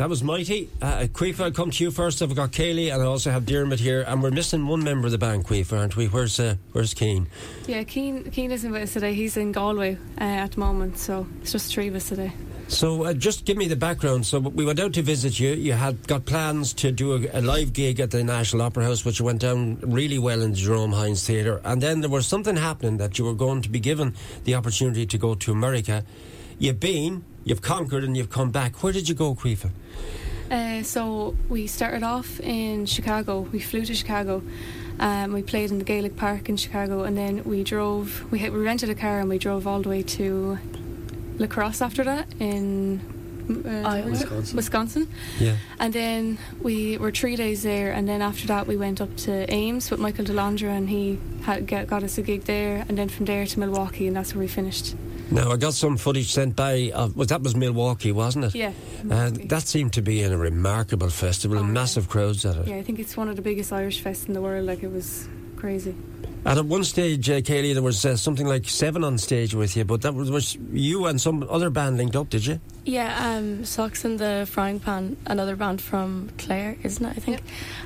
That was mighty. Uh, I'll come to you first. I've got Kaylee and I also have Dermot here, and we're missing one member of the band, Caoimhe, aren't we? Where's uh, Where's Keen? Yeah, Keen Keen isn't with us today. He's in Galway uh, at the moment, so it's just three of us today. So, uh, just give me the background. So, we went out to visit you. You had got plans to do a, a, live gig at the National Opera House, which went down really well in the Jerome Hynes Theatre. And then there was something happening that you were going to be given the opportunity to go to America. You've been, you've conquered, and you've come back. Where did you go, Caoimhe? Uh, so we started off in Chicago. We flew to Chicago. Um, we played in the Gaelic Park in Chicago, and then we drove. We, we rented a car and we drove all the way to La Crosse after that in uh, Wisconsin. Wisconsin. Yeah. And then we were three days there, and then after that we went up to Ames with Michael Londra, and he had got us a gig there, and then from there to Milwaukee, and that's where we finished. Now I got some footage sent by. Uh, well, that was Milwaukee, wasn't it? Yeah. And uh, that seemed to be in a remarkable festival oh, and massive crowds at it. Yeah, I think it's one of the biggest Irish fests in the world. Like it was crazy. And at one stage, uh, Kaylee, there was uh, something like seven on stage with you, but that was, was, you and some other band linked up, did you? Yeah, um, Socks in the Frying Pan, another band from Clare, isn't it? I think.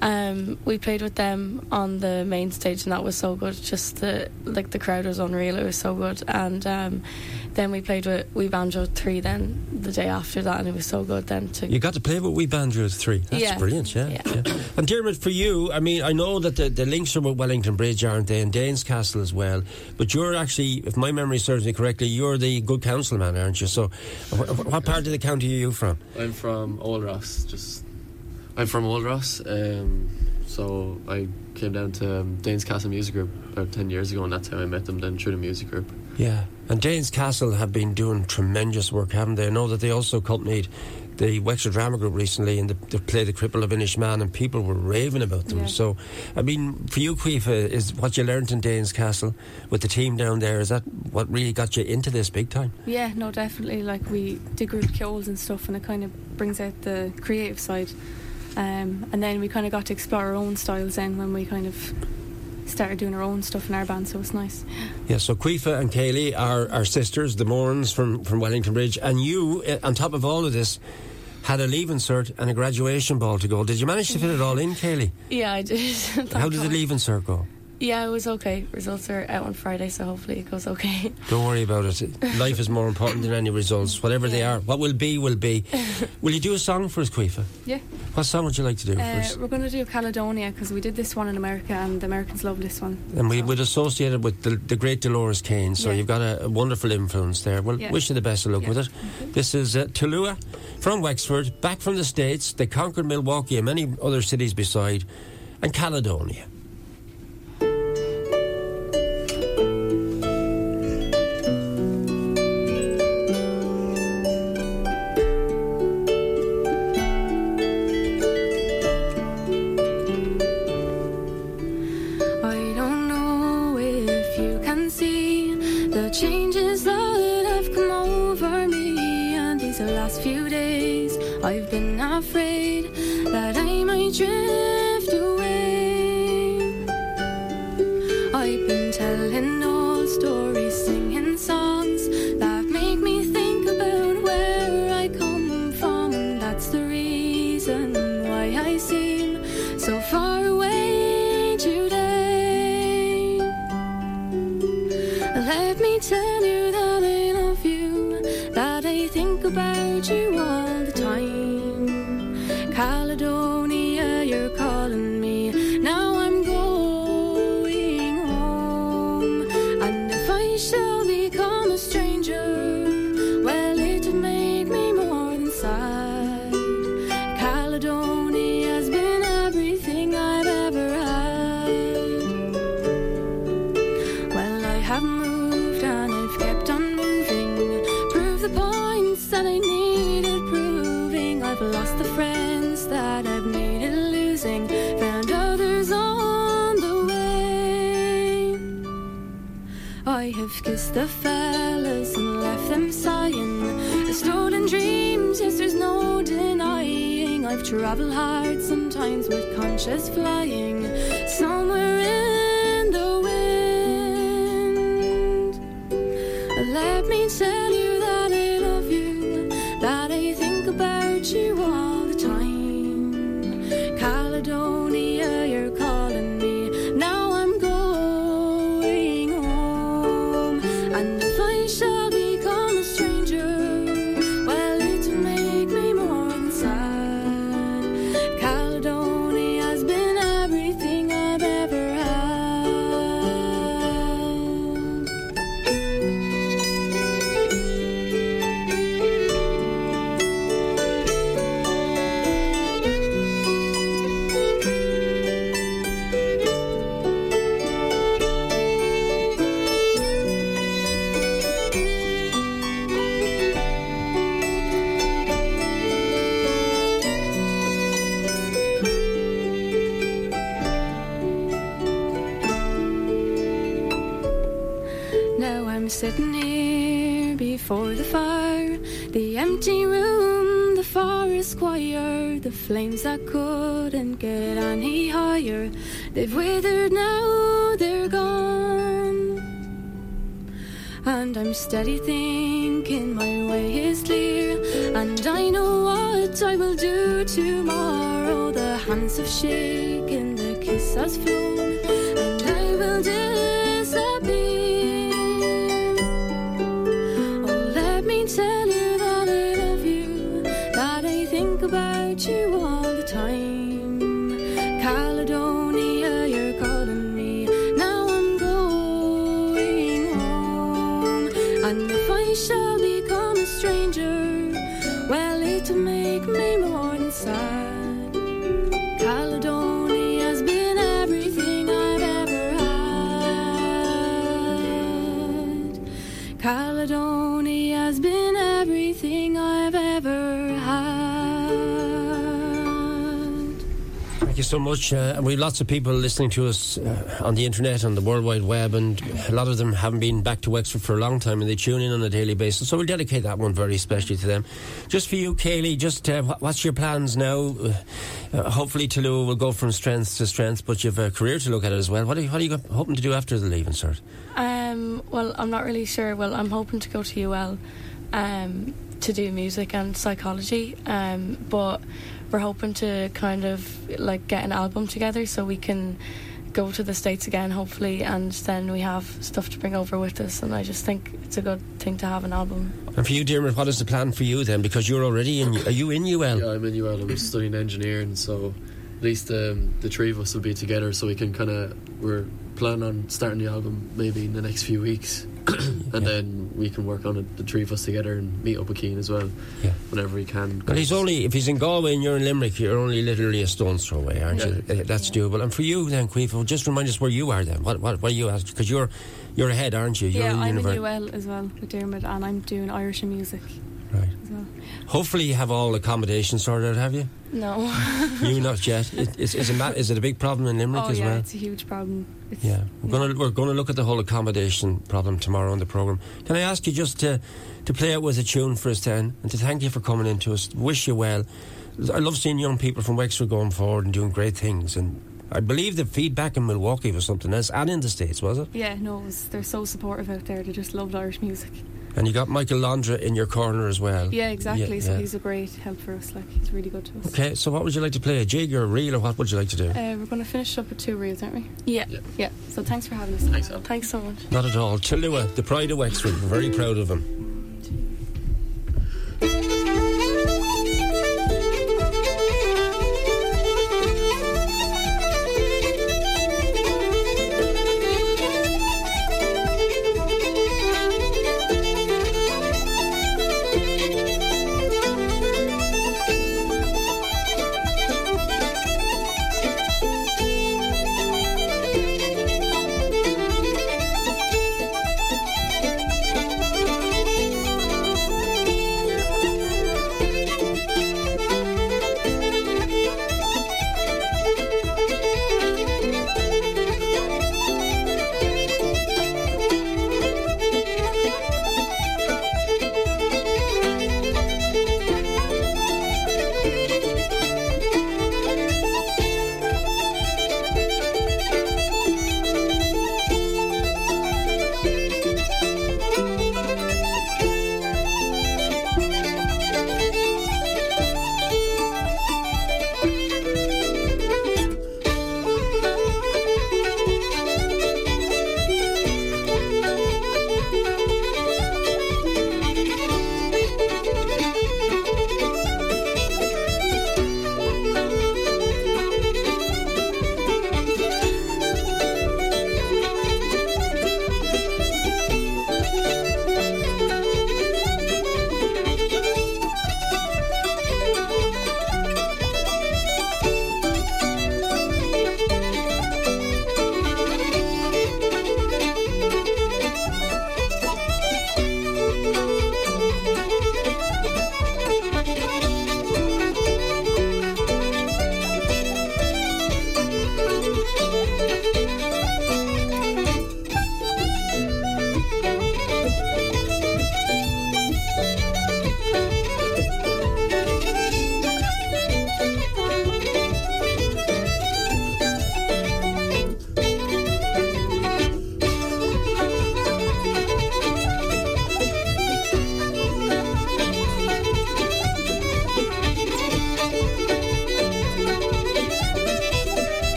Um, we played with them on the main stage, and that was so good. Just the like the crowd was unreal. It was so good, and um, then we played with We Banjo Three. Then the day after that, and it was so good. Then to you got to play with We Banjo Three. That's yeah. brilliant. Yeah, yeah. yeah. And Dermot, for you, I mean, I know that the, the links are with Wellington Bridge, aren't they, and Danes Castle as well. But you're actually, if my memory serves me correctly, you're the good council man, aren't you? So, what part of the county are you from? I'm from Old Ross. Just, I'm from Old Ross. Um, so I came down to um, Danes Castle Music Group about ten years ago, and that's how I met them. Then through the music group. Yeah, and Danes Castle have been doing tremendous work, haven't they? I know that they also accompanied the Wexford Drama Group recently in the, the play The Cripple of Inishmaan, and people were raving about them. Yeah. So, I mean, for you, Caoimhe, is what you learned in Danes Castle with the team down there, is that what really got you into this big time? Yeah, no, definitely. Like, we did group kills and stuff, and it kind of brings out the creative side. Um, and then we kind of got to explore our own styles then when we kind of started doing our own stuff in our band, so it's nice. Yeah, so Caoimhe and Kaylee are our sisters, the Morans from, from Wellington Bridge, and you, uh, on top of all of this, had a leaving cert and a graduation ball to go. Did you manage to fit it all in, Kaylee? Yeah, I did. How did the leaving cert go? Yeah, it was okay. Results are out on Friday, so hopefully it goes okay. Don't worry about it. Life is more important than any results, whatever yeah. they are. What will be, will be. will you do a song for us, Caoimhe? Yeah. What song would you like to do uh, for us? We're going to do Caledonia because we did this one in America and the Americans love this one. And we so. would associate it with the, the great Dolores Keane, so yeah. you've got a, a, wonderful influence there. Well, yeah. wish you the best of luck with it. Mm-hmm. This is uh, Tulua from Wexford, back from the States. They conquered Milwaukee and many other cities beside, and Caledonia. I've been telling old stories, singing songs that make me think about where I come from, that's the reason why I seem so far away today. Let me tell you that I love you, that I think about you all the time. Caledonia, you're that I needed proving. I've lost the friends that I've needed losing. Found others on the way. I have kissed the fellas and left them sighing. The stolen dreams, yes, there's no denying. I've traveled hard sometimes with conscious flying. Somewhere flames that couldn't get any higher. They've withered now, they're gone. And I'm steady thinking my way is clear. And I know what I will do tomorrow. The hands have shaken, the kiss has flown, and I will. Time. Caledonia, you're calling me. Now I'm going home. And if I shall become a stranger, well, it'll make me more than sad. Caledonia has been everything I've ever had. Caledonia has been everything I've ever Thank you so much. Uh, we have lots of people listening to us uh, on the internet, on the World Wide Web, and a lot of them haven't been back to Wexford for a long time and they tune in on a daily basis. So we'll dedicate that one very especially to them. Just for you, Kaylee, just uh, what's your plans now? Uh, uh, hopefully, Toulouse will go from strength to strength, but you've a career to look at as well. What are you, what are you hoping to do after the leaving cert? Um, well, I'm not really sure. Well, I'm hoping to go to UL um, to do music and psychology, um, but we're hoping to kind of like get an album together so we can go to the states again, hopefully, and then we have stuff to bring over with us. And I just think it's a good thing to have an album. And for you, Dermot, what is the plan for you then? Because you're already in. Are you in UL? Yeah, I'm in UL. I'm studying engineering, so at least um, the three of us will be together, so we can kind of we're planning on starting the album maybe in the next few weeks, and Yeah. then we can work on it, the three of us together, and meet up with Keen as well, Yeah. whenever we can. But he's only if he's in Galway and you're in Limerick, you're only literally a stone's throw away, aren't you? Uh, That's doable. And for you then, Queefo, just remind us where you are then. What what, what are you at? Because you're you're ahead, aren't you? You're yeah, in I'm univer- in UL as well with Dermot, and I'm doing Irish and music Right. well. Hopefully, you have all accommodation sorted out. Have you? No. you not yet. It, is, is, it it a big problem in Limerick oh as yeah, well? it's a huge problem. It's, Yeah, we're going to we're going to look at the whole accommodation problem tomorrow on the program. Can I ask you just to to play out with a tune for us then, and to thank you for coming in to us. Wish you well. I love seeing young people from Wexford going forward and doing great things. And I believe the feedback in Milwaukee was something else, and in the states, was it? Yeah, no, it was, they're so supportive out there. They just loved Irish music. And you got Michael Londra in your corner as well. Yeah, exactly. Yeah, so yeah. he's a great help for us. Like he's really good to us. Okay, so what would you like to play? A jig or a reel, or what would you like to do? Uh, we're going to finish up with two reels, aren't we? yeah. Yeah. So thanks for having us. Thanks, Al. Thanks so much. Not at all. Chilua, the pride of Wexford. We're very proud of him.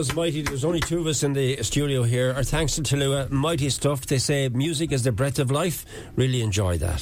Was mighty. There's only two of us in the studio here. Our thanks to Tallulah. Mighty stuff. They say music is the breath of life. Really enjoy that.